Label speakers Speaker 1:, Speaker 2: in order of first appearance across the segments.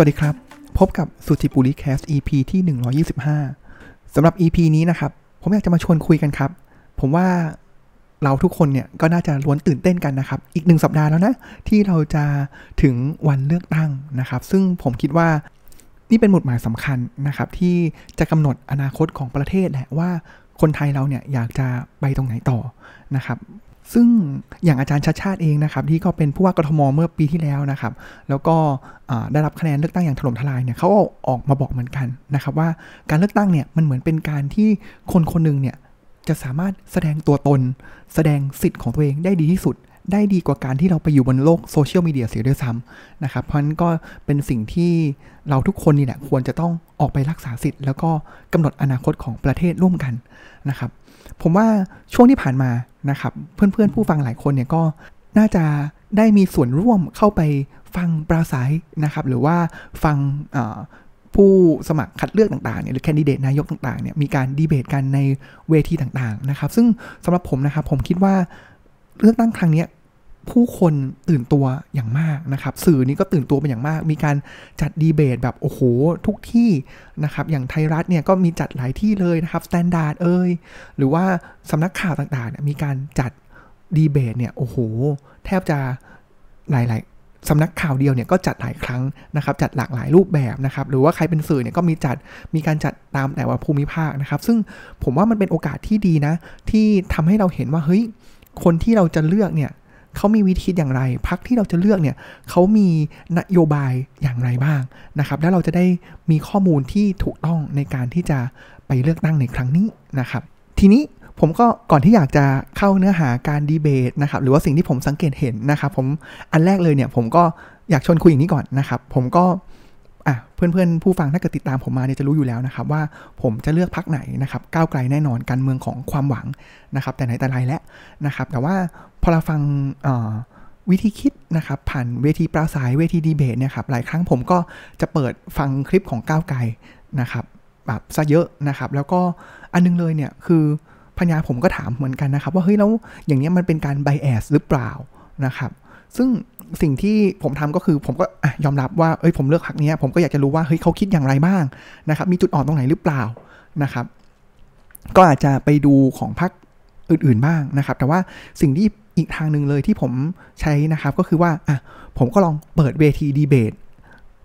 Speaker 1: วัสดีครับ พบกับสุจิปุริแคส EP ที่ 125สำหรับ EP นี้นะครับ ผมอยากจะมาชวนคุยกันครับ ผมว่าเราทุกคนเนี่ยก็น่าจะล้วนตื่นเต้นกันนะครับ อีกหนึ่งสัปดาห์แล้วนะ ที่เราจะถึงวันเลือกตั้งนะครับ ซึ่งผมคิดว่านี่เป็นหมุดหมายสำคัญนะครับ ที่จะกำหนดอนาคตของประเทศแหละว่าคนไทยเราเนี่ยอยากจะไปตรงไหนต่อนะครับ ซึ่งอย่างอาจารย์ชัดชาติเองนะครับ ที่ก็เป็นผู้ว่ากทมเมื่อปีที่แล้วนะครับ แล้วก็ได้รับคะแนนเลือกตั้งอย่างถล่มทลายเนี่ยเขาออกมาบอกเหมือนกันนะครับ ว่าการเลือกตั้งเนี่ยมันเหมือนเป็นการที่คนคนหนึ่งเนี่ยจะสามารถแสดงตัวตน แสดงสิทธิ์ของตัวเองได้ดีที่สุด ได้ดีกว่าการที่เราไปอยู่บนโลกโซเชียลมีเดียเสียด้วยซ้ำนะครับ เพราะนั้นก็เป็นสิ่งที่เราทุกคนนี่แหละควรจะต้องออกไปรักษาสิทธิ์ แล้วก็กำหนดอนาคตของประเทศร่วมกันนะครับ ผมว่าช่วงที่ผ่านมานะครับ เพื่อนๆผู้ฟังหลายคนเนี่ยก็น่าจะได้มีส่วนร่วมเข้าไปฟังปราศรัยนะครับ หรือว่าฟังผู้สมัครคัดเลือกต่างๆเนี่ยหรือแคนดิเดตนายกต่างๆเนี่ยมีการดีเบตกันในเวทีต่างๆนะครับ ซึ่งสำหรับผมนะครับผมคิดว่าเลือกตั้งครั้งนี้ ผู้คนตื่นตัวอย่างมากนะครับ สื่อนี้ก็ตื่นตัวเป็นอย่างมาก มีการจัดดีเบตแบบโอ้โหทุกที่นะครับ อย่างไทยรัฐเนี่ยก็มีจัดหลายที่เลยนะครับ Standard เอ้ยหรือว่าสำนักข่าวต่างๆเนี่ยมีการจัดดีเบตเนี่ยโอ้โห แทบจะหลายๆสำนักข่าวเดียวเนี่ยก็จัดหลายครั้งนะครับ จัดหลากหลายรูปแบบนะครับ หรือว่าใครเป็นสื่อเนี่ยก็มีจัดมีการจัดตามแต่ว่าภูมิภาคนะครับ ซึ่งผมว่ามันเป็นโอกาสที่ดีนะ ที่ทำให้เราเห็นว่าเฮ้ยคนที่เราจะเลือกเนี่ย เขามีวิธีอย่างไร พักที่เราจะเลือกเนี่ยเขามีนโยบายอย่างไรบ้างนะครับ แล้วเราจะได้มีข้อมูลที่ถูกต้องในการที่จะไปเลือกตั้งในครั้งนี้นะครับ ทีนี้ผมก็ก่อนที่อยากจะเข้าเนื้อหาการดีเบตนะครับหรือว่าสิ่งที่ผมสังเกตเห็นนะครับ ผมอันแรกเลยเนี่ยผมก็อยากชวนคุยอย่างนี้ก่อนนะครับ ผมก็ อะเพื่อนๆผู้ฟังถ้าเกิดติดตามผมมาเนี่ยจะรู้อยู่แล้วนะครับว่าผมจะเลือกพักไหนนะครับก้าวไกลแน่นอนการเมืองของความหวังนะครับ แต่ไหนแต่ไรแล้วนะครับ แต่ว่าพอเราฟังวิธีคิดนะครับผ่านเวทีปราศัยเวทีดีเบตเนี่ยครับหลายครั้งผมก็จะเปิดฟังคลิปของก้าวไกลนะครับแบบซะเยอะนะครับ แล้วก็อันนึงเลยเนี่ยคือพญาผมก็ถามเหมือนกันนะครับ ว่าเฮ้ยแล้วอย่างนี้มันเป็นการไบแอสหรือเปล่านะครับ ซึ่งสิ่งที่ผมทำก็คือผมก็ยอมรับว่าเอ้ยผมเลือกพักนี้ผมก็อยากจะรู้ว่าเฮ้ยเขาคิดอย่างไรบ้างนะครับ มีจุดอ่อนตรงไหนหรือเปล่านะครับ ก็อาจจะไปดูของพักอื่นๆบ้างนะครับ แต่ว่าสิ่งที่อีกทางหนึ่งเลยที่ผมใช้นะครับก็คือว่าอะผมก็ลองเปิดเวทีดีเบต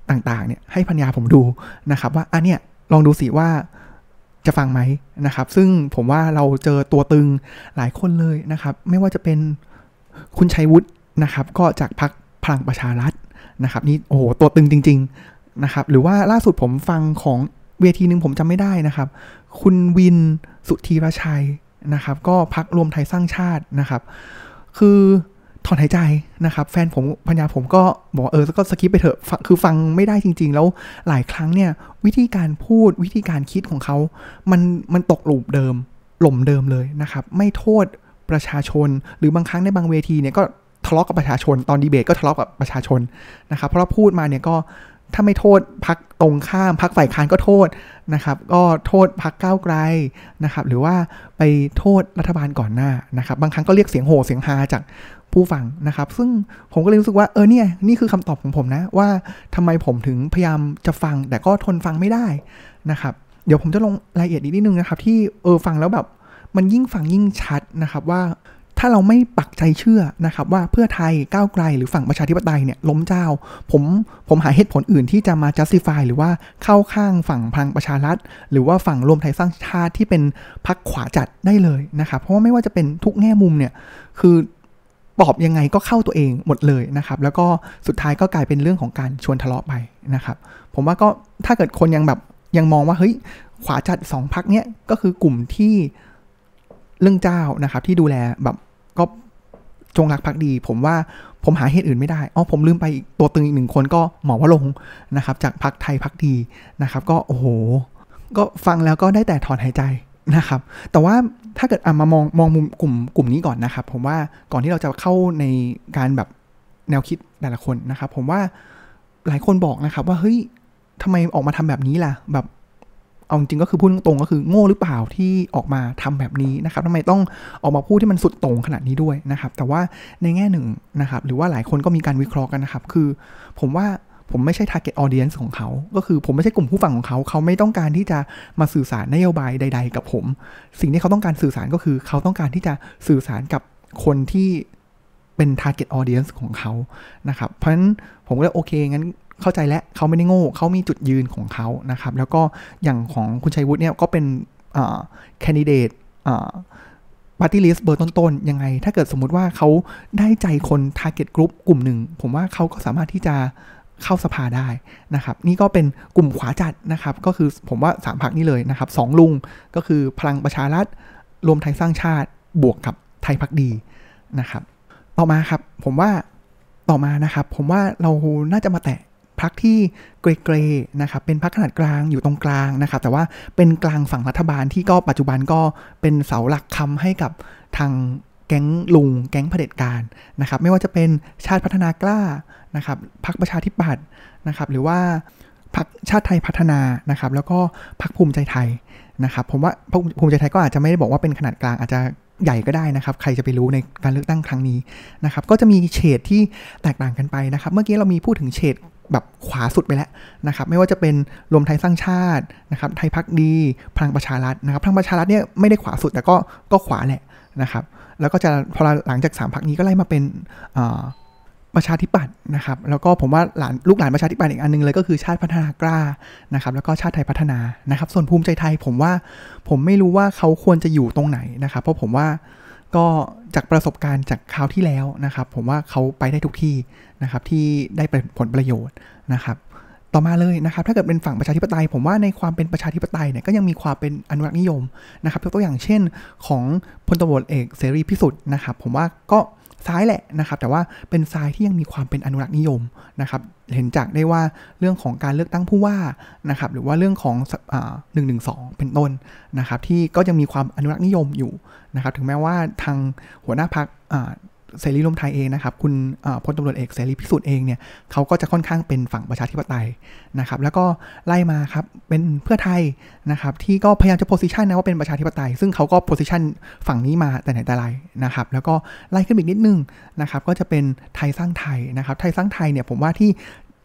Speaker 1: ต่างๆเนี่ยให้พัญญาผมดูนะครับ ว่าอันเนี้ยลองดูสิว่าจะฟังไหมนะครับ ซึ่งผมว่าเราเจอตัวตึงหลายคนเลยนะครับ ไม่ว่าจะเป็นคุณชัยวุฒิ นะครับก็จากพรรคพลังประชารัฐนะครับนี่โอ้โหตัวตึงจริง ๆนะครับ หรือว่าล่าสุดผมฟังของเวทีหนึ่งผมจำไม่ได้นะครับ คุณวินสุธีรชัยนะครับ ก็พักรวมไทยสร้างชาตินะครับ คือถอนหายใจนะครับ แฟนผมพัญญาผมก็บอกเออก็สกิปไปเถอะคือฟังไม่ได้จริง ๆ แล้วหลายครั้งเนี่ย วิธีการพูดวิธีการคิดของเขา มันมันตกหลุมเดิม หล่มเดิมเลยนะครับ ไม่โทษประชาชน หรือบางครั้งในบางเวทีเนี่ยก็ ทะเลาะกับประชาชน ตอนดีเบตก็ทะเลาะกับประชาชนนะครับ เพราะพูดมาเนี่ยก็ถ้าไม่โทษพักตรงข้ามพักฝ่ายค้านก็โทษนะครับ ก็โทษพักก้าวไกลนะครับ หรือว่าไปโทษรัฐบาลก่อนหน้านะครับ บางครั้งก็เรียกเสียงโห่เสียงฮาจากผู้ฟังนะครับ ซึ่งผมก็เลยรู้สึกว่าเออเนี่ยนี่คือคำตอบของผมนะ ว่าทำไมผมถึงพยายามจะฟัง แต่ก็ทนฟังไม่ได้นะครับ เดี๋ยวผมจะลงรายละเอียดนิดนึงนะครับ ที่เออฟังแล้วแบบมันยิ่งฟังยิ่งชัดนะครับว่า ถ้าเราไม่ปักใจเชื่อนะครับว่าเพื่อไทยก้าวไกลหรือฝั่งประชาธิปไตยเนี่ยล้มเจ้า ผมผมหาเหตุผลอื่นที่จะมา justify หรือว่าเข้าข้างฝั่งพลังประชารัฐ หรือว่าฝั่งรวมไทยสร้างชาติที่เป็นพรรคขวาจัดได้เลยนะครับ เพราะว่าไม่ว่าจะเป็นทุกแง่มุมเนี่ยคือปอบยังไงก็เข้าตัวเองหมดเลยนะครับ แล้วก็สุดท้ายก็กลายเป็นเรื่องของการชวนทะเลาะไปนะครับ ผมว่าก็ถ้าเกิดคนยังแบบยังมองว่าเฮ้ยขวาจัดสองพักเนี้ยก็คือกลุ่มที่ เรื่องเจ้านะครับ ที่ดูแลแบบก็จงรักภักดี ผมว่าผมหาเหตุอื่นไม่ได้อ๋อผมลืมไปตัวตึงอีกหนึ่งคนก็หมอวลงนะครับ จากพักไทยพักดีนะครับ ก็โอ้โห ก็ฟังแล้วก็ได้แต่ถอนหายใจนะครับ แต่ว่าถ้าเกิดอะมามองมองมุมกลุ่มกลุ่มนี้ก่อนนะครับ ผมว่าก่อนที่เราจะเข้าในการแบบแนวคิดแต่ละคนนะครับ ผมว่าหลายคนบอกนะครับว่าเฮ้ยทำไมออกมาทำแบบนี้ล่ะ แบบ เอาจริงก็คือพูดตรงก็คือโง่หรือเปล่าที่ออกมาทำแบบนี้นะครับทำไมต้องออกมาพูดที่มันสุดโต่งขนาดนี้ด้วยนะครับ แต่ว่าในแง่หนึ่งนะครับ หรือว่าหลายคนก็มีการวิเคราะห์กันนะครับ คือผมว่าผมไม่ใช่ target audience ของเขา ก็คือผมไม่ใช่กลุ่มผู้ฟังของเขา เขาไม่ต้องการที่จะมาสื่อสารนโยบายใด ๆ กับผม สิ่งที่เขาต้องการสื่อสารก็คือ เขาต้องการที่จะสื่อสารกับคนที่เป็น target audience ของเขานะครับ เพราะฉะนั้นผมก็เลยโอเค งั้น เข้าใจแล้วเขาไม่ได้โง่เขามีจุดยืนของเขานะครับ แล้วก็อย่างของคุณชัยวุฒิเนี่ยก็เป็นแคนดิเดตปาร์ตี้ลิสต์เบอร์ต้นๆ ยังไง ถ้าเกิดสมมุติว่าเขาได้ใจคน target group กลุ่มหนึ่ง ผมว่าเขาก็สามารถที่จะเข้าสภาได้นะครับ นี่ก็เป็นกลุ่มขวาจัดนะครับ ก็คือผมว่าสามพักนี้เลยนะครับสองลุงก็คือพลังประชารัฐรวมไทยสร้างชาติบวกกับไทยพักดีนะครับ ต่อมาครับผมว่าต่อมานะครับ ผมว่าเราน่าจะมาแตะ พักที่เกรๆนะครับเป็นพักขนาดกลางอยู่ตรงกลางนะครับ แต่ว่าเป็นกลางฝั่งรัฐบาลที่ก็ปัจจุบันก็เป็นเสาหลักคำให้กับทางแก๊งลุงแก๊งเผด็จการนะครับ ไม่ว่าจะเป็นชาติพัฒนากล้านะครับพักประชาธิปัตย์นะครับ หรือว่าพักชาติไทยพัฒนานะครับ แล้วก็พักภูมิใจไทยนะครับผมว่าภูมิใจไทยก็อาจจะไม่ได้บอกว่าเป็นขนาดกลางอาจจะใหญ่ก็ได้นะครับ ใครจะไปรู้ในการเลือกตั้งครั้งนี้นะครับ ก็จะมีเฉดที่แตกต่างกันไปนะครับ เมื่อกี้เรามีพูดถึงเฉด แบบขวาสุดไปแล้วนะครับไม่ว่าจะเป็นรวมไทยสร้างชาตินะครับไทยพักดีพลังประชารัฐนะครับพลังประชารัฐเนี่ยไม่ได้ขวาสุดแต่ก็ก็ขวาแหละนะครับแล้วก็จะพอหลังจากสามพักนี้ก็ไล่มาเป็นประชาธิปัตย์นะครับแล้วก็ผมว่าหลานลูกหลานประชาธิปัตย์อีกอันนึงเลยก็คือชาติพัฒนากล้านะครับแล้วก็ชาติไทยพัฒนานะครับ ส่วนภูมิใจไทยผมว่าผมไม่รู้ว่าเขาควรจะอยู่ตรงไหนนะครับ เพราะผมว่า ก็จากประสบการณ์จากคราวที่แล้วนะครับ ผมว่าเขาไปได้ทุกที่นะครับที่ได้ผลประโยชน์นะครับ ต่อมาเลยนะครับ ถ้าเกิดเป็นฝั่งประชาธิปไตย ผมว่าในความเป็นประชาธิปไตยเนี่ยก็ยังมีความเป็นอนุรักษ์นิยมนะครับยกตัวอย่างเช่นของพลตบเอกเสรีพิสุทธิ์นะครับ ผมว่าก็ ซ้ายแหละนะครับ แต่ว่าเป็นซ้ายที่ยังมีความเป็นอนุรักษ์นิยมนะครับ เห็นจากได้ว่าเรื่องของการเลือกตั้งผู้ว่านะครับ หรือว่าเรื่องของหนึ่งหนึ่งสองเป็นต้นนะครับ ที่ก็ยังมีความอนุรักษ์นิยมอยู่นะครับ ถึงแม้ว่าทางหัวหน้าพัก เสรีรวมไทยเองนะครับ คุณพลตำรวจเอกเสรีพิสุทธิ์เองเนี่ยเขาก็จะค่อนข้างเป็นฝั่งประชาธิปไตยนะครับ แล้วก็ไล่มาครับ เป็นเพื่อไทยนะครับ ที่ก็พยายามจะโพสิชันนะว่าเป็นประชาธิปไตย ซึ่งเขาก็โพสิชันฝั่งนี้มาแต่ไหนแต่ไรนะครับ แล้วก็ไล่ขึ้นอีกนิดนึงนะครับ ก็จะเป็นไทยสร้างไทยนะครับ ไทยสร้างไทยเนี่ยผมว่าที่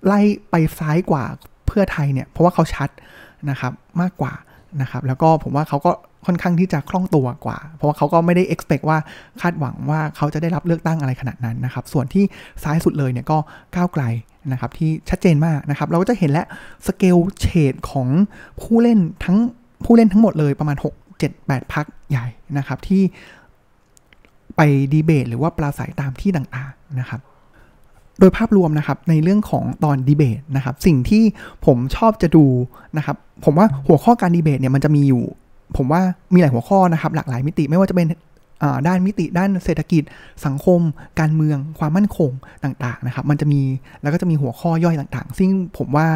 Speaker 1: ไล่ไปซ้ายกว่าเพื่อไทยเนี่ย เพราะว่าเขาชัดนะครับมากกว่านะครับ แล้วก็ผมว่าเขาก็ ค่อนข้างที่จะคล่องตัวกว่า เพราะว่าเขาก็ไม่ได้ expect ว่าคาดหวังว่าเขาจะได้รับเลือกตั้งอะไรขนาดนั้นนะครับ ส่วนที่ซ้ายสุดเลยเนี่ยก็ก้าวไกลนะครับที่ชัดเจนมากนะครับ เราก็จะเห็นและสเกลเฉดของผู้เล่นทั้งผู้เล่นทั้งหมดเลยประมาณ 6 7 8 พักใหญ่นะครับที่ไปดีเบตหรือว่าปราศัยตามที่ต่างๆนะครับ โดยภาพรวมนะครับในเรื่องของตอนดีเบตนะครับ สิ่งที่ผมชอบจะดูนะครับ ผมว่าหัวข้อการดีเบตเนี่ยมันจะมีอยู่ ผมว่ามีหลายหัวข้อนะครับ หลากหลายมิติไม่ว่าจะเป็นด้านมิติด้านเศรษฐกิจ สังคม การเมือง ความมั่นคงต่างๆนะครับ มันจะมีแล้วก็จะมีหัวข้อย่อยต่างๆ ซึ่งผมว่า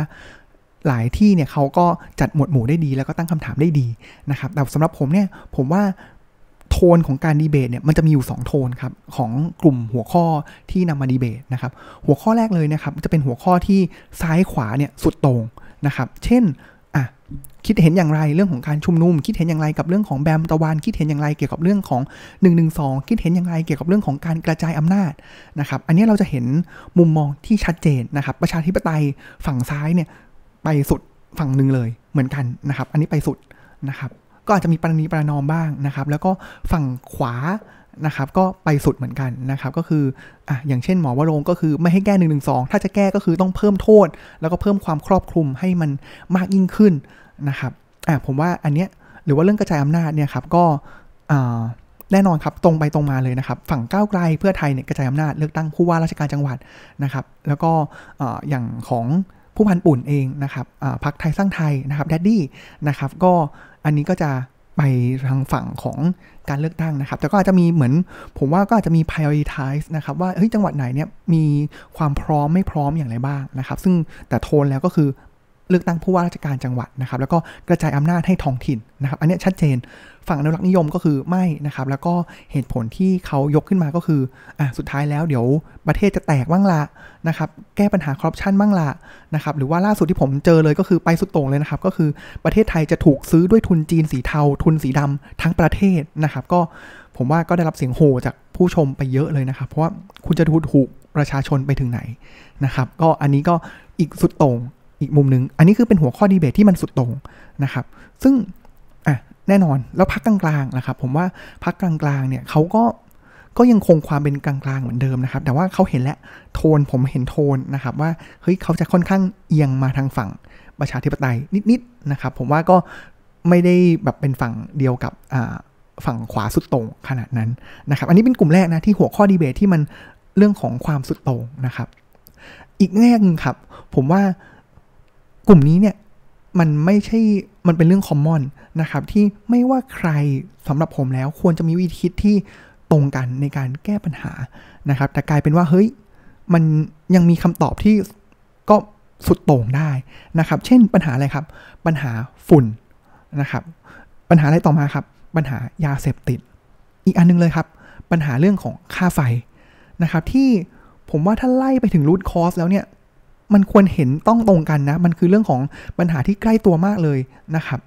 Speaker 1: หลายที่เนี่ยเขาก็จัดหมวดหมู่ได้ดี แล้วก็ตั้งคำถามได้ดีนะครับแต่สำหรับผมเนี่ยผมว่าโทนของการดีเบตเนี่ยมันจะมีอยู่ 2 โทนครับของกลุ่มหัวข้อที่นำมาดีเบตนะครับหัวข้อแรกเลยนะครับจะเป็นหัวข้อที่ซ้ายขวาเนี่ยสุดตรงนะครับ เช่นอะ คิดเห็นอย่างไรเรื่องของการชุมนุม คิดเห็นอย่างไรกับเรื่องของแบมตะวัน คิดเห็นอย่างไรเกี่ยวกับเรื่องของ1นึคิดเห็นอย่างไรเกี่ยวกับเรื่องของการกระจายอำนาจนะครับ อันนี้เราจะเห็นมุมมองที่ชัดเจนนะครับ ประชาธิปไตยฝั่งซ้ายเนี่ยไปสุดฝั่งหนึ่งเลยเหมือนกันนะครับ อันนี้ไปสุดนะครับ ก็อาจจะมีปรณีประนอมบ้างนะครับ แล้วก็ฝั่งขวานะครับก็ไปสุดเหมือนกันนะครับ ก็คืออะอย่างเช่นหมอวรงก็คือไม่ให้แก้หนึ่งหนึ่งสองถ้าจะแก้ก็คือต้องเพิ่มโทษ แล้วก็เพิ่มความครอบคลุมให้มันมากยิ่งขึ้น นะครับอ่าผมว่าอันเนี้ยหรือว่าเรื่องกระจายอำนาจเนี่ยครับก็แน่นอนครับตรงไปตรงมาเลยนะครับ ฝั่งก้าวไกลเพื่อไทยเนี่ยกระจายอำนาจเลือกตั้งผู้ว่าราชการจังหวัดนะครับ แล้วก็อย่างของผู้พันปุ่นเองนะครับพักไทยสร้างไทยนะครับแดดดี้นะครับก็อันนี้ก็จะไปทางฝั่งของการเลือกตั้งนะครับ แต่ก็อาจจะมีเหมือน ผมว่าก็อาจจะมี prioritize นะครับ ว่าเฮ้ยจังหวัดไหนเนี่ยมีความพร้อมไม่พร้อมอย่างไรบ้างนะครับ ซึ่งแต่โทนแล้วก็คือ เลือกตั้งผู้ว่าราชการจังหวัดนะครับ แล้วก็กระจายอำนาจให้ท้องถิ่นนะครับ อันนี้ชัดเจน ฝั่งอนุรักษ์นิยมก็คือไม่นะครับ แล้วก็เหตุผลที่เขายกขึ้นมาก็คืออะสุดท้ายแล้วเดี๋ยวประเทศจะแตกบ้างละนะครับ แก้ปัญหาคอร์รัปชันบ้างละนะครับ หรือว่าล่าสุดที่ผมเจอเลยก็คือไปสุดโต่งเลยนะครับ ก็คือประเทศไทยจะถูกซื้อด้วยทุนจีนสีเทา ทุนสีดำทั้งประเทศนะครับ ก็ผมว่าก็ได้รับเสียงโห่จากผู้ชมไปเยอะเลยนะครับ เพราะว่าคุณจะถูกประชาชนไปถึงไหนนะครับ ก็อันนี้ก็อีกสุดโต่ง อีกมุมหนึ่งอันนี้คือเป็นหัวข้อดีเบตที่มันสุดต่งนะครับ ซึ่งอะแน่นอนแล้วพักกลางๆนะครับ ผมว่าพักกลางๆเนี่ยเขาก็ก็ยังคงความเป็นกลางๆเหมือนเดิมนะครับ แต่ว่าเขาเห็นแล้วโทนผมเห็นโทนนะครับว่าเฮ้ยเขาจะค่อนข้างเอียงมาทางฝั่งประชาธิปไตยนิดๆนะครับ ผมว่าก็ไม่ได้แบบเป็นฝั่งเดียวกับฝั่งขวาสุดต่งขนาดนั้นนะครับ อันนี้เป็นกลุ่มแรกนะที่หัวข้อดีเบตที่มันเรื่องของความสุดต่งนะครับ อีกแง่นึงครับ ผมว่า กลุ่มนี้เนี่ยมันไม่ใช่ มันเป็นเรื่องคอมมอนนะครับที่ไม่ว่าใครสำหรับผมแล้วควรจะมีวิธีคิดที่ตรงกันในการแก้ปัญหานะครับ แต่กลายเป็นว่าเฮ้ยมันยังมีคำตอบที่ก็สุดโต่งได้นะครับ เช่นปัญหาอะไรครับ ปัญหาฝุ่นนะครับ ปัญหาอะไรต่อมาครับ ปัญหายาเสพติด อีกอันนึงเลยครับ ปัญหาเรื่องของค่าไฟนะครับ ที่ผมว่าถ้าไล่ไปถึงรูทคอสแล้วเนี่ย มันควรเห็นต้องตรงกันนะ มันคือเรื่องของปัญหาที่ใกล้ตัวมากเลยนะครับ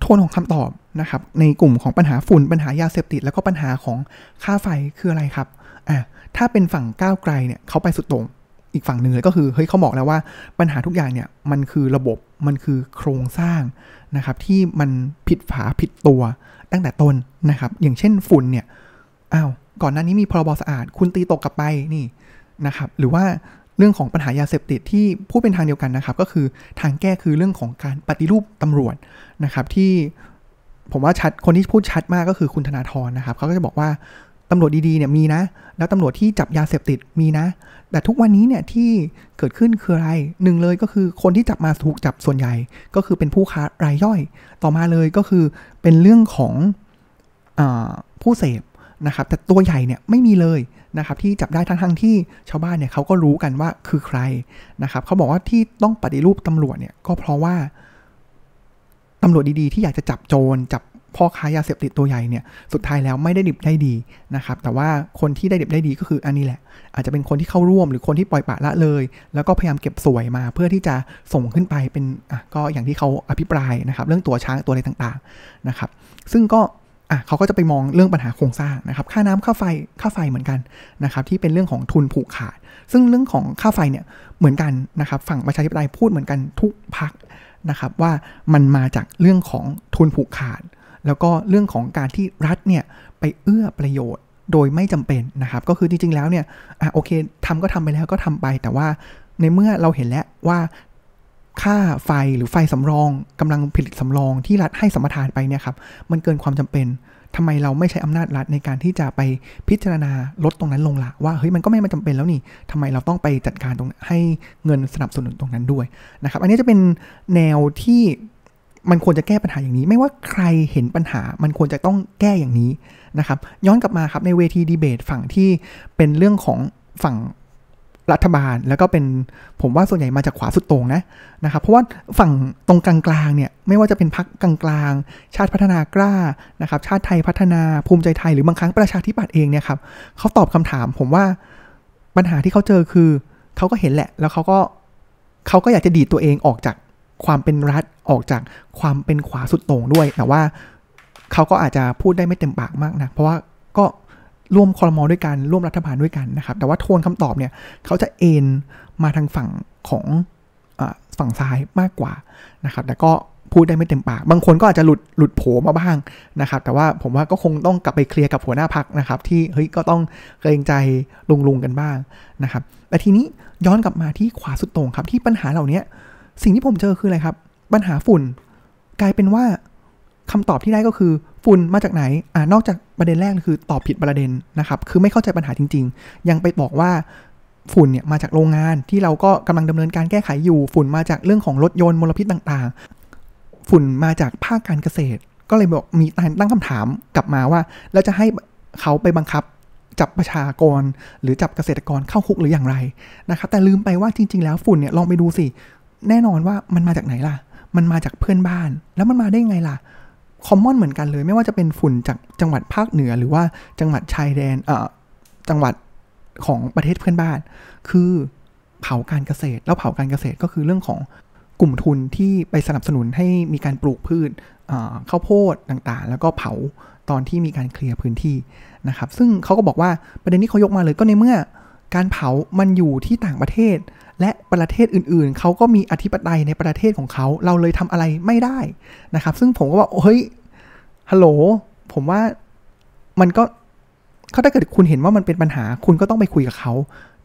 Speaker 1: โทนของคำตอบนะครับ ในกลุ่มของปัญหาฝุ่น ปัญหายาเสพติด แล้วก็ปัญหาของค่าไฟคืออะไรครับอะถ้าเป็นฝั่งก้าวไกลเนี่ยเขาไปสุดตรงอีกฝั่งหนึ่งเลยก็คือเฮ้ยเขาบอกแล้วว่าปัญหาทุกอย่างเนี่ยมันคือระบบมันคือโครงสร้างนะครับ ที่มันผิดฝาผิดตัวตั้งแต่ต้นนะครับ อย่างเช่นฝุ่นเนี่ยอ้าวก่อนหน้านี้มีพรบสะอาด คุณตีตกกลับไปนี่นะครับ หรือว่า รื่องของปัญหายาเสพติดที่พูดเป็นทางเดียวกันนะครับ ก็คือทางแก้คือเรื่องของการปฏิรูปตำรวจนะครับ ที่ผมว่าชัดคนที่พูดชัดมากก็คือคุณธนาธรนะครับเขาก็จะบอกว่าตำรวจดีๆเนี่ยมีนะ แล้วตำรวจที่จับยาเสพติดมีนะ แต่ทุกวันนี้เนี่ยที่เกิดขึ้นคืออะไรหนึ่งเลยก็คือคนที่จับมาถูกจับส่วนใหญ่ ก็คือเป็นผู้ค้ารายย่อย ต่อมาเลยก็คือเป็นเรื่องของอผู้เสพ นะครับแต่ตัวใหญ่เนี่ยไม่มีเลยนะครับที่จับได้ทั้งทั้งที่ชาวบ้านเนี่ยเขาก็รู้กันว่าคือใครนะครับเขาบอกว่าที่ต้องปฏิรูปตำรวจเนี่ยก็เพราะว่าตำรวจดีๆ ที่อยากจะจับโจรจับพ่อค้ายาเสพติดตัวใหญ่เนี่ยสุดท้ายแล้วไม่ได้ดิบได้ดีนะครับแต่ว่าคนที่ได้ดิบได้ดีก็คืออันนี้แหละ อาจจะเป็นคนที่เข้าร่วมหรือคนที่ปล่อยปละละเลย แล้วก็พยายามเก็บสวยมาเพื่อที่จะส่งขึ้นไปเป็นอะก็อย่างที่เขาอภิปรายนะครับเรื่องตัวช้างตัวอะไรต่างๆนะครับซึ่งก็ อะเขาก็จะไปมองเรื่องปัญหาโครงสร้างนะครับ ค่าน้ำค่าไฟค่าไฟเหมือนกันนะครับที่เป็นเรื่องของทุนผูกขาด ซึ่งเรื่องของค่าไฟเนี่ยเหมือนกันนะครับ ฝั่งประชาธิปไตยพูดเหมือนกันทุกพักนะครับว่ามันมาจากเรื่องของทุนผูกขาด แล้วก็เรื่องของการที่รัฐเนี่ยไปเอื้อประโยชน์โดยไม่จำเป็นนะครับ ก็คือจริงๆแล้วเนี่ยอะโอเคทำก็ทำไปแล้วก็ทำไปแต่ว่าในเมื่อเราเห็นแล้วว่า ค่าไฟหรือไฟสำรองกำลังผลิตสำรองที่รัฐให้สมรทานไปเนี่ยครับมันเกินความจำเป็นทำไมเราไม่ใช้อำนาจรัฐในการที่จะไปพิจารณาลดตรงนั้นลงละว่าเฮ้ยมันก็ไม่มาจำเป็นแล้วนี่ทำไมเราต้องไปจัดการตรงให้เงินสนับสนุนตรงนั้นด้วยนะครับ อันนี้จะเป็นแนวที่มันควรจะแก้ปัญหาอย่างนี้ ไม่ว่าใครเห็นปัญหา มันควรจะต้องแก้อย่างนี้นะครับ ย้อนกลับมาครับในเวทีดีเบตฝั่งที่เป็นเรื่องของฝั่ง รัฐบาลแล้วก็เป็นผมว่าส่วนใหญ่มาจากขวาสุดตรงนะนะครับเพราะว่าฝั่งตรงกลางๆเนี่ยไม่ว่าจะเป็นพรรคกลางๆ ชาติพัฒนากล้านะครับชาติไทยพัฒนาภูมิใจไทยหรือบางครั้งประชาธิปัตย์เองเนี่ยครับเขาตอบคำถาม ผมว่าปัญหาที่เขาเจอคือเขาก็เห็นแหละ แล้วเขาก็เขาก็อยากจะดีดตัวเองออกจากความเป็นรัฐออกจากความเป็นขวาสุดโต่งด้วยแต่ว่าเขาก็อาจจะพูดได้ไม่เต็มปากมากนะเพราะว่าก็ ร่วมคอรมอด้วยกัน ร่วมรัฐบาลด้วยกันนะครับ แต่ว่าโทนคำตอบเนี่ยเขาจะเอ็นมาทางฝั่งของฝั่งซ้ายมากกว่านะครับ แต่ก็พูดได้ไม่เต็มปาก บางคนก็อาจจะหลุดหลุดโผมาบ้างนะครับ แต่ว่าผมว่าก็คงต้องกลับไปเคลียร์กับหัวหน้าพักนะครับ ที่เฮ้ยก็ต้องเกรงใจลุงลุงกันบ้างนะครับแต่ทีนี้ย้อนกลับมาที่ขวาสุดตรงครับที่ปัญหาเหล่านี้สิ่งที่ผมเจอคืออะไรครับ ปัญหาฝุ่น กลายเป็นว่า คำตอบที่ได้ก็คือฝุ่นมาจากไหนอ่านอกจากประเด็นแรกคือตอบผิดประเด็นนะครับ คือไม่เข้าใจปัญหาจริง ๆ ยังไปบอกว่าฝุ่นเนี่ยมาจากโรงงานที่เราก็กำลังดำเนินการแก้ไขอยู่ ฝุ่นมาจากเรื่องของรถยนต์มลพิษต่างๆ ฝุ่นมาจากภาคการเกษตร ก็เลยบอกมีตั้งคำถามกลับมาว่า แล้วจะให้เขาไปบังคับจับประชากร หรือจับเกษตรกรเข้าคุกหรืออย่างไรนะครับ แต่ลืมไปว่าจริง ๆ แล้วฝุ่นเนี่ยลองไปดูสิ แน่นอนว่ามันมาจากไหนล่ะ มันมาจากเพื่อนบ้าน แล้วมันมาได้ไงล่ะ คอมมอนเหมือนกันเลย ไม่ว่าจะเป็นฝุ่นจากจังหวัดภาคเหนือ หรือว่าจังหวัดชายแดนเอ่อจังหวัดของประเทศเพื่อนบ้าน คือเผาการเกษตร แล้วเผาการเกษตรก็คือเรื่องของกลุ่มทุนที่ไปสนับสนุนให้มีการปลูกพืชข้าวโพดต่างๆ แล้วก็เผาตอนที่มีการเคลียร์พื้นที่นะครับ ซึ่งเขาก็บอกว่าประเด็นที่เขายกมาเลยก็ในเมื่อการเผามันอยู่ที่ต่างประเทศ และประเทศอื่นๆ เขาก็มีอธิปไตยในประเทศของเขา เราเลยทำอะไรไม่ได้นะครับ ซึ่งผมก็บอกเฮ้ยฮัลโหลผมว่ามันก็เขาถ้าเกิดคุณเห็นว่ามันเป็นปัญหา คุณก็ต้องไปคุยกับเขา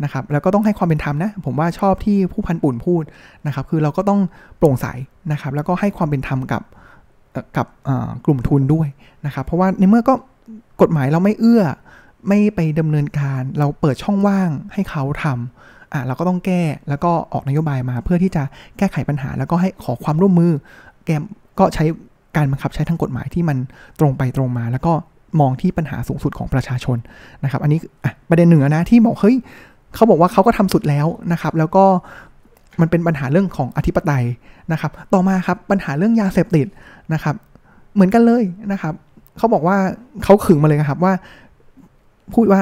Speaker 1: นะครับ แล้วก็ต้องให้ความเป็นธรรมนะ ผมว่าชอบที่ผู้พันปุ่นพูดนะครับ คือเราก็ต้องโปร่งใสนะครับ แล้วก็ให้ความเป็นธรรมกับกับกลุ่มทุนด้วยนะครับ เพราะว่าในเมื่อก็กฎหมายเราไม่เอื้อ ไม่ไปดำเนินการ เราเปิดช่องว่างให้เขาทำ อะเราก็ต้องแก้แล้วก็ออกนโยบายมาเพื่อที่จะแก้ไขปัญหา แล้วก็ให้ขอความร่วมมือ แกมก็ใช้การบังคับใช้ทางกฎหมายที่มันตรงไปตรงมา แล้วก็มองที่ปัญหาสูงสุดของประชาชนนะครับ อันนี้อะประเด็นหนึ่งนะที่บอกเฮ้ยเขาบอกว่าเขาก็ทำสุดแล้วนะครับ แล้วก็มันเป็นปัญหาเรื่องของอธิปไตยนะครับ ต่อมาครับปัญหาเรื่องยาเสพติดนะครับ เหมือนกันเลยนะครับเขาบอกว่าเขาขึงมาเลยครับว่า พูดว่า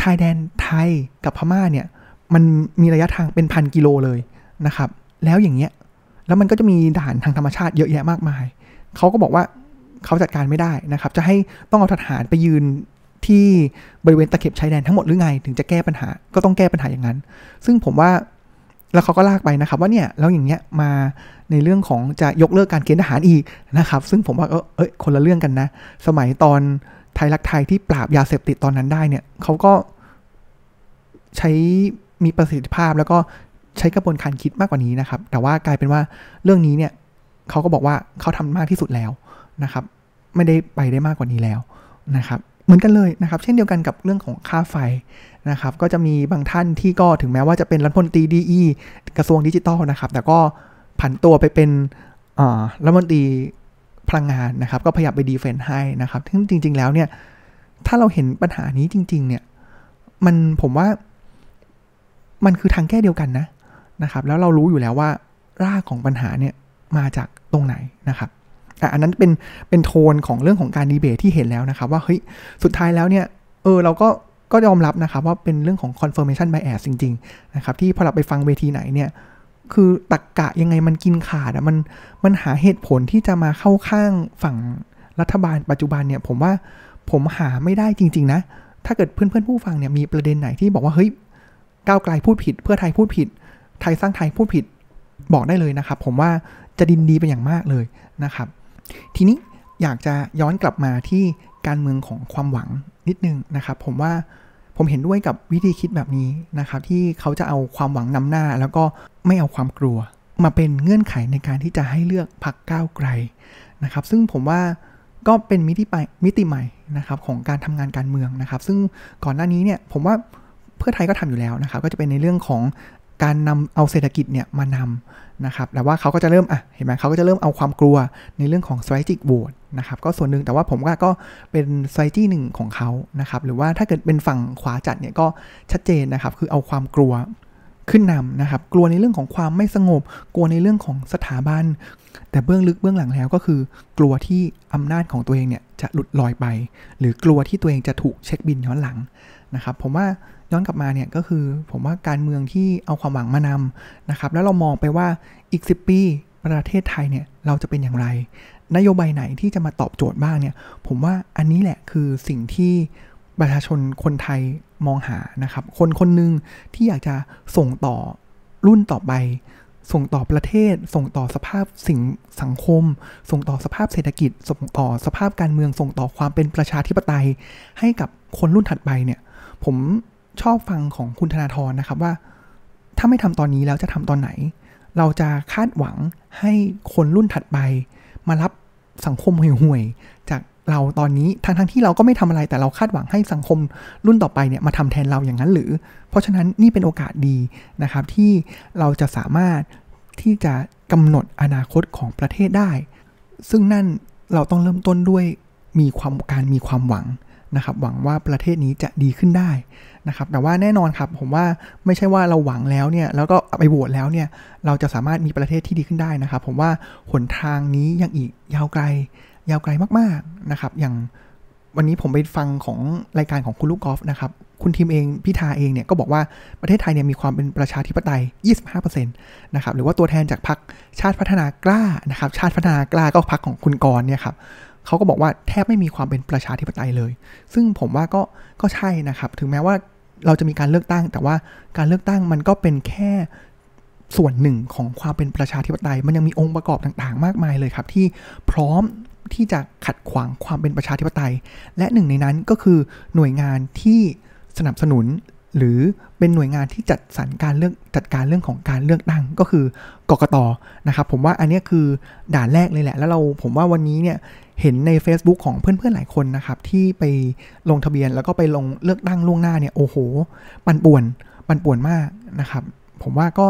Speaker 1: ชายแดนไทยกับพม่าเนี่ย มันมีระยะทางเป็นพันกิโลเลยนะครับ แล้วอย่างเงี้ย แล้วมันก็จะมีด่านทางธรรมชาติเยอะแยะมากมาย เขาก็บอกว่าเขาจัดการไม่ได้นะครับ จะให้ต้องเอาทหารไปยืนที่บริเวณตะเข็บชายแดนทั้งหมดหรือไง ถึงจะแก้ปัญหา ก็ต้องแก้ปัญหาอย่างนั้น ซึ่งผมว่าแล้วเขาก็ลากไปนะครับ ว่าเนี่ยแล้วอย่างเงี้ยมาในเรื่องของจะยกเลิกการเกณฑ์ทหารอีกนะครับ ซึ่งผมว่าเอ้ยคนละเรื่องกันนะ สมัยตอนไทยรักไทยที่ปราบยาเสพติดตอนนั้นได้เนี่ยเขาก็ใช้ มีประสิทธิภาพแล้วก็ใช้กระบวนการคิดมากกว่านี้นะครับ แต่ว่ากลายเป็นว่าเรื่องนี้เนี่ยเขาก็บอกว่าเขาทำมากที่สุดแล้วนะครับ ไม่ได้ไปได้มากกว่านี้แล้วนะครับเหมือนกันเลยนะครับ เช่นเดียวกันกับเรื่องของค่าไฟนะครับ ก็จะมีบางท่านที่ก็ถึงแม้ว่าจะเป็นรัฐมนตรีดีอีกระทรวงดิจิทัลนะครับ แต่ก็ผันตัวไปเป็นรัฐมนตรีพลังงานนะครับ ก็พยายามไปดีเฟนต์ให้นะครับซึ่งจริง ๆ แล้วเนี่ย ถ้าเราเห็นปัญหานี้จริง ๆ เนี่ย มันผมว่า มันคือทางแก้เดียวกันนะนะครับ แล้วเรารู้อยู่แล้วว่ารากของปัญหาเนี่ยมาจากตรงไหนนะครับอันนั้นเป็นเป็นโทนของเรื่องของการดีเบตที่เห็นแล้วนะครับว่าเฮ้ยสุดท้ายแล้วเนี่ยเออเราก็ก็ยอมรับนะครับว่าเป็นเรื่องของ confirmation bias จริง ๆ นะครับ ที่พอเราไปฟังเวทีไหนเนี่ย คือตักกะยังไงมันกินขาดอะมันมันหาเหตุผลที่จะมาเข้าข้างฝั่งรัฐบาลปัจจุบันเนี่ย ผมว่าผมหาไม่ได้จริง ๆ นะ ถ้าเกิดเพื่อนๆผู้ฟังเนี่ยมีประเด็นไหนที่บอกว่าเฮ้ย ก้าวไกลพูดผิด เพื่อไทยพูดผิด ไทยสร้างไทยพูดผิดบอกได้เลยนะครับ ผมว่าจะดินดีเป็นอย่างมากเลยนะครับ ทีนี้อยากจะย้อนกลับมาที่การเมืองของความหวังนิดนึงนะครับ ผมว่าผมเห็นด้วยกับวิธีคิดแบบนี้นะครับ ที่เขาจะเอาความหวังนำหน้า แล้วก็ไม่เอาความกลัว มาเป็นเงื่อนไขในการที่จะให้เลือกพักก้าวไกลนะครับ ซึ่งผมว่าก็เป็นมิติใหม่มิติใหม่นะครับของการทำงานการเมืองนะครับ ซึ่งก่อนหน้านี้เนี่ยผมว่า เพื่อไทยก็ทำอยู่แล้วนะครับ ก็จะเป็นในเรื่องของการนำเอาเศรษฐกิจเนี่ยมานำนะครับแต่ว่าเขาก็จะเริ่มอะเห็นไหมเขาก็จะเริ่มเอาความกลัวในเรื่องของ strategic vote นะครับก็ส่วนหนึ่งแต่ว่าผมว่าก็เป็น strategy หนึ่งของเขานะครับหรือว่าถ้าเกิดเป็นฝั่งขวาจัดเนี่ยก็ชัดเจนนะครับคือเอาความกลัวขึ้นนำนะครับ กลัวในเรื่องของความไม่สงบ กลัวในเรื่องของสถาบัน แต่เบื้องลึกเบื้องหลังแล้วก็คือ กลัวที่อำนาจของตัวเองเนี่ยจะหลุดลอยไป หรือกลัวที่ตัวเองจะถูกเช็คบินย้อนหลังนะครับ ผมว่า ย้อนกลับมาเนี่ยก็คือผมว่าการเมืองที่เอาความหวังมานำนะครับ แล้วเรามองไปว่าอีก 10 ปีประเทศไทยเนี่ยเราจะเป็นอย่างไร นโยบายไหนที่จะมาตอบโจทย์บ้างเนี่ย ผมว่าอันนี้แหละคือสิ่งที่ประชาชนคนไทยมองหานะครับ คนคนหนึ่งที่อยากจะส่งต่อรุ่นต่อไป ส่งต่อประเทศ ส่งต่อสภาพสิ่งสังคม ส่งต่อสภาพเศรษฐกิจ ส่งต่อสภาพการเมือง ส่งต่อความเป็นประชาธิปไตย ให้กับคนรุ่นถัดไปเนี่ย ผม ชอบฟังของคุณธนาธรนะครับว่า ถ้าไม่ทำตอนนี้แล้วจะทำตอนไหน เราจะคาดหวังให้คนรุ่นถัดไป มารับสังคมห่วยๆจากเราตอนนี้ทั้งทั้งที่เราก็ไม่ทำอะไรแต่เราคาดหวังให้สังคมรุ่นต่อไปเนี่ยมาทำแทนเราอย่างนั้นหรือ เพราะฉะนั้นนี่เป็นโอกาสดีนะครับที่เราจะสามารถที่จะกำหนดอนาคตของประเทศได้ ซึ่งนั่นเราต้องเริ่มต้นด้วยมีความการมีความหวัง นะครับหวังว่าประเทศนี้จะดีขึ้นได้นะครับแต่ว่าแน่นอนครับผมว่าไม่ใช่ว่าเราหวังแล้วเนี่ยแล้วก็ไปโหวตแล้วเนี่ยเราจะสามารถมีประเทศที่ดีขึ้นได้นะครับ ผมว่าหนทางนี้ยังอีกยาวไกล ยาวไกลมากๆนะครับ อย่างวันนี้ผมไปฟังของรายการของคุณลูกกอล์ฟนะครับคุณทีมเองพิธาเองเนี่ยก็บอกว่าประเทศไทยเนี่ยมีความเป็นประชาธิปไตย 25%นะครับหรือว่าตัวแทนจากพรรคชาติพัฒนากล้านะครับชาติพัฒนากล้าก็พรรคของคุณกรเนี่ยครับ เขาก็บอกว่าแทบไม่มีความเป็นประชาธิปไตยเลย ซึ่งผมว่าก็ก็ใช่นะครับ ถึงแม้ว่าเราจะมีการเลือกตั้ง แต่ว่าการเลือกตั้งมันก็เป็นแค่ส่วนหนึ่งของความเป็นประชาธิปไตย มันยังมีองค์ประกอบต่างๆ มากมายเลยครับ ที่พร้อมที่จะขัดขวางความเป็นประชาธิปไตย และหนึ่งในนั้นก็คือหน่วยงานที่สนับสนุน หรือเป็นหน่วยงานที่จัดสรรการเลือกจัดการเรื่องของการเลือกตั้งก็คือกกตนะครับ ผมว่าอันนี้คือด่านแรกเลยแหละ แล้วเราผมว่าวันนี้เนี่ย เห็นใน Facebook ของเพื่อนๆหลายคนนะครับที่ไปลงทะเบียนแล้วก็ไปลงเลือกตั้งล่วงหน้าเนี่ยโอ้โห ปันป่วน ปันป่วนมากนะครับ ผมว่าก็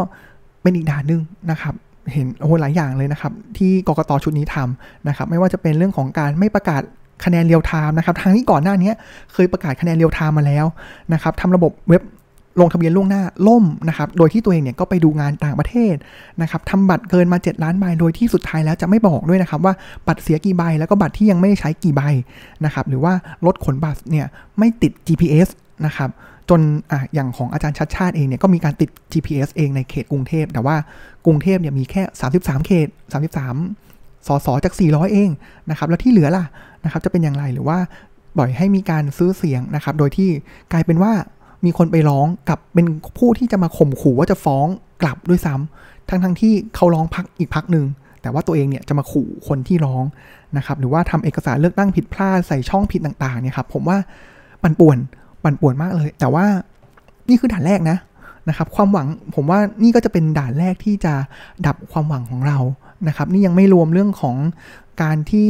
Speaker 1: เป็นอีกด่านนึงนะครับ เห็นโอ้หลายอย่างเลยนะครับ ที่กกตชุดนี้ทำนะครับ ไม่ว่าจะเป็นเรื่องของการไม่ประกาศคะแนนเรียลไทม์นะครับทางที่ก่อนหน้านี้เคยประกาศคะแนนเรียลไทม์มาแล้วนะครับทำระบบเว็บ ลงทะเบียนล่วงหน้าล่มนะครับ โดยที่ตัวเองเนี่ยก็ไปดูงานต่างประเทศนะครับทำบัตรเกินมา 7 ล้านใบ โดยที่สุดท้ายแล้วจะไม่บอกด้วยนะครับว่าบัตรเสียกี่ใบ แล้วก็บัตรที่ยังไม่ได้ใช้กี่ใบนะครับ หรือว่ารถขนบัตรเนี่ยไม่ติด GPS นะครับจนอะอย่างของอาจารย์ชัดชาติเองเนี่ยก็มีการติด GPS เองในเขตกรุงเทพ แต่ว่ากรุงเทพเนี่ยมีแค่ 33 เขต 33 สสจาก 400 เองนะครับ แล้วที่เหลือล่ะนะครับ จะเป็นอย่างไรหรือว่าปล่อยให้มีการซื้อเสียงนะครับ โดยที่กลายเป็นว่า มีคนไปร้องกับเป็นผู้ที่จะมาข่มขู่ว่าจะฟ้องกลับด้วยซ้ำทั้งทั้งที่เขาร้องพักอีกพักหนึ่งแต่ว่าตัวเองเนี่ยจะมาขู่คนที่ร้องนะครับหรือว่าทำเอกสารเลือกตั้งผิดพลาดใส่ช่องผิดต่างๆเนี่ยครับผมว่าปั่นป่วนปั่นป่วนมากเลย แต่ว่านี่คือด่านแรกนะนะครับความหวังผมว่านี่ก็จะเป็นด่านแรกที่จะดับความหวังของเรานะครับ นี่ยังไม่รวมเรื่องของการที่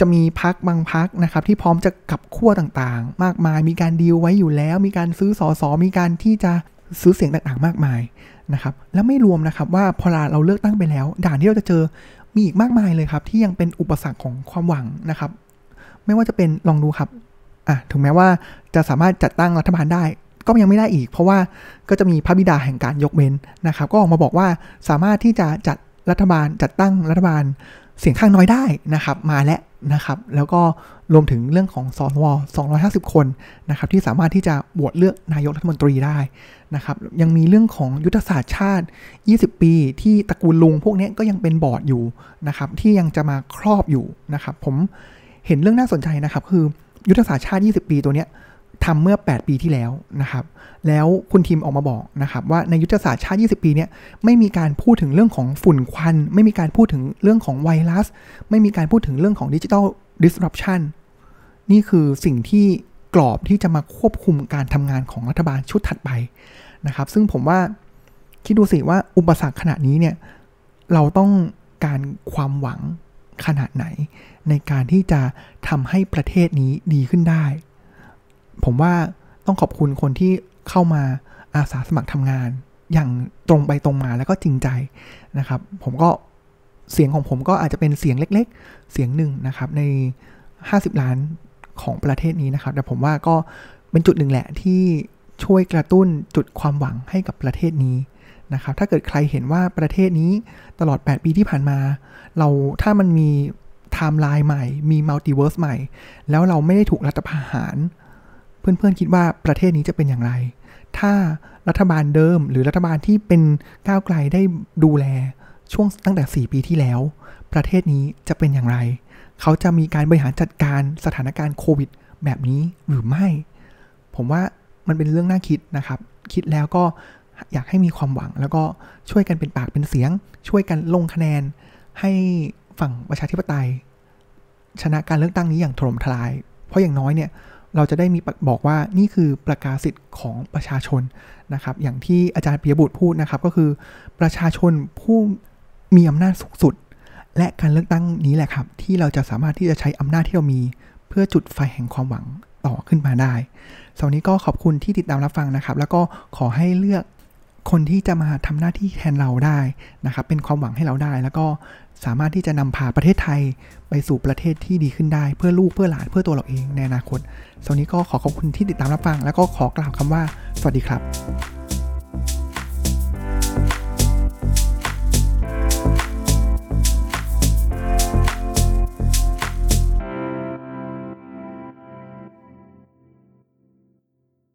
Speaker 1: จะมีพักบางพักนะครับที่พร้อมจะกลับขั้วต่างๆ มากมาย มีการดีลไว้อยู่แล้ว มีการซื้อสอสอมีการที่จะซื้อเสียงต่างๆ มากมายนะครับแล้วไม่รวมนะครับว่าพอเราเลือกตั้งไปแล้ว ด่านที่เราจะเจอมีอีกมากมายเลยครับที่ยังเป็นอุปสรรคของความหวังนะครับ ไม่ว่าจะเป็นลองดูครับอะถึงแม้ว่าจะสามารถจัดตั้งรัฐบาลได้ก็ยังไม่ได้อีก เพราะว่าก็จะมีพระบิดาแห่งการยกเว้นนะครับ ก็ออกมาบอกว่าสามารถที่จะจัดรัฐบาลจัดตั้งรัฐบาลเสียงข้างน้อยได้นะครับ มาแล้วนะครับ แล้วก็รวมถึงเรื่องของสว250 คนนะครับ ที่สามารถที่จะบวชเลือกนายกรัฐมนตรีได้นะครับ ยังมีเรื่องของยุทธศาสตร์ชาติ 20 ปี ที่ตระกูลลุงพวกนี้ก็ยังเป็นบอร์ดอยู่นะครับ ที่ยังจะมาครอบอยู่นะครับ ผมเห็นเรื่องน่าสนใจนะครับ คือยุทธศาสตร์ชาติ 20 ปีตัวเนี้ย ทำเมื่อ 8 ปีที่แล้วนะครับ แล้วคุณทีมออกมาบอกนะครับว่าในยุทธศาสตร์ชาติ 20 ปีเนี่ยไม่มีการพูดถึงเรื่องของฝุ่นควัน ไม่มีการพูดถึงเรื่องของไวรัส ไม่มีการพูดถึงเรื่องของดิจิทัล disruption นี่คือสิ่งที่กรอบที่จะมาควบคุมการทำงานของรัฐบาลชุดถัดไปนะครับ ซึ่งผมว่าคิดดูสิว่าอุปสรรคขนาดนี้เนี่ยเราต้องการความหวังขนาดไหน ในการที่จะทำให้ประเทศนี้ดีขึ้นได้ ผมว่าต้องขอบคุณคนที่เข้ามาอาสาสมัครทำงาน อย่างตรงไปตรงมาแล้วก็จริงใจนะครับ ผมก็เสียงของผมก็อาจจะเป็นเสียงเล็ก ๆ เสียงหนึ่งนะครับ ใน 50 ล้านของประเทศนี้นะครับ แต่ผมว่าก็เป็นจุดหนึ่งแหละที่ช่วยกระตุ้นจุดความหวังให้กับประเทศนี้นะครับ ถ้าเกิดใครเห็นว่าประเทศนี้ตลอด 8 ปีที่ผ่านมา เราถ้ามันมีไทม์ไลน์ใหม่ มี multiverse ใหม่ แล้วเราไม่ได้ถูกรัฐประหาร เพื่อนๆคิดว่าประเทศนี้จะเป็นอย่างไร ถ้ารัฐบาลเดิมหรือรัฐบาลที่เป็นก้าวไกลได้ดูแลช่วงตั้งแต่ 4 ปีที่แล้ว ประเทศนี้จะเป็นอย่างไร เขาจะมีการบริหารจัดการสถานการณ์โควิด แบบนี้หรือไม่ ผมว่ามันเป็นเรื่องน่าคิดนะครับ คิดแล้วก็อยากให้มีความหวัง แล้วก็ช่วยกันเป็นปากเป็นเสียง ช่วยกันลงคะแนน ให้ฝั่งประชาธิปไตย ชนะการเลือกตั้งนี้อย่างถล่มทลาย เพราะอย่างน้อยเนี่ย เราจะได้มีบอกว่านี่คือประกาศสิทธิ์ของประชาชนนะครับ อย่างที่อาจารย์ปียบุตรพูดนะครับ ก็คือประชาชนผู้มีอำนาจสูงสุด และการเลือกตั้งนี้แหละครับ ที่เราจะสามารถที่จะใช้อำนาจที่เรามี เพื่อจุดไฟแห่งความหวังต่อขึ้นมาได้สวันนี้ก็ขอบคุณที่ติดตามรับฟังนะครับ แล้วก็ขอให้เลือก คนที่จะมาทำหน้าที่แทนเราได้นะครับ เป็นความหวังให้เราได้ แล้วก็สามารถที่จะนำพาประเทศไทยไปสู่ประเทศที่ดีขึ้นได้ เพื่อลูกเพื่อหลานเพื่อตัวเราเองในอนาคตสวันนี้ก็ขอขอบคุณที่ติดตามรับฟัง แล้วก็ขอกล่าวคำว่า สวัสดีครับ